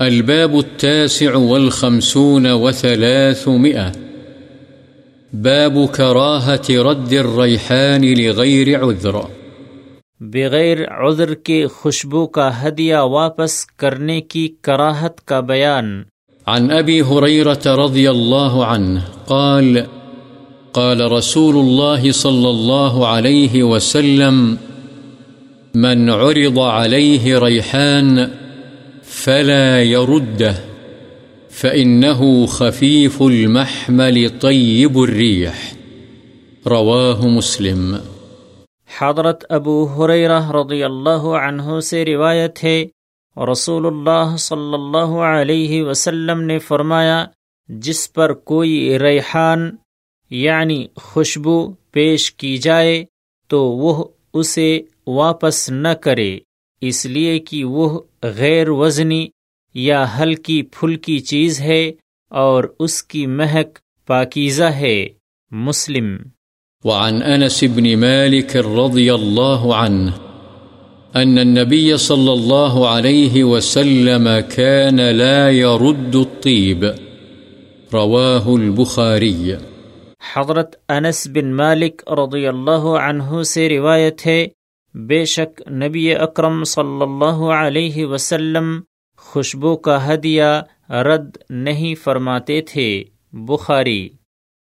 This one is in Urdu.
الباب التاسع والخمسون وثلاثمئة باب كراهة رد الريحان لغير عذر. بغیر عذر کے خوشبو کا ہدیہ واپس کرنے کی کراہت کا بیان۔ عن أبي هريرة رضي الله عنه قال قال رسول الله صلى الله عليه وسلم من عرض عليه ريحان فلا يرده، فإنه خفيف المحمل طيب الريح. رواه مسلم. حضرت ابو حریرہ رضی اللہ عنہ سے روایت ہے، رسول اللہ صلی اللہ علیہ وسلم نے فرمایا، جس پر کوئی ریحان یعنی خوشبو پیش کی جائے، تو وہ اسے واپس نہ کرے۔ اس لیے کہ وہ غیر وزنی یا ہلکی پھلکی چیز ہے اور اس کی مہک پاکیزہ ہے۔ مسلم۔ وعن أنس بن مالك رضي الله عنه أن النبي صلى الله عليه وسلم كان لا يرد الطيب رواه البخاري حضرت انس بن مالک رضی اللہ عنہ سے روایت ہے بے شک نبی اکرم صلی اللہ علیہ وسلم خوشبو کا ہدیہ رد نہیں فرماتے تھے، بخاری۔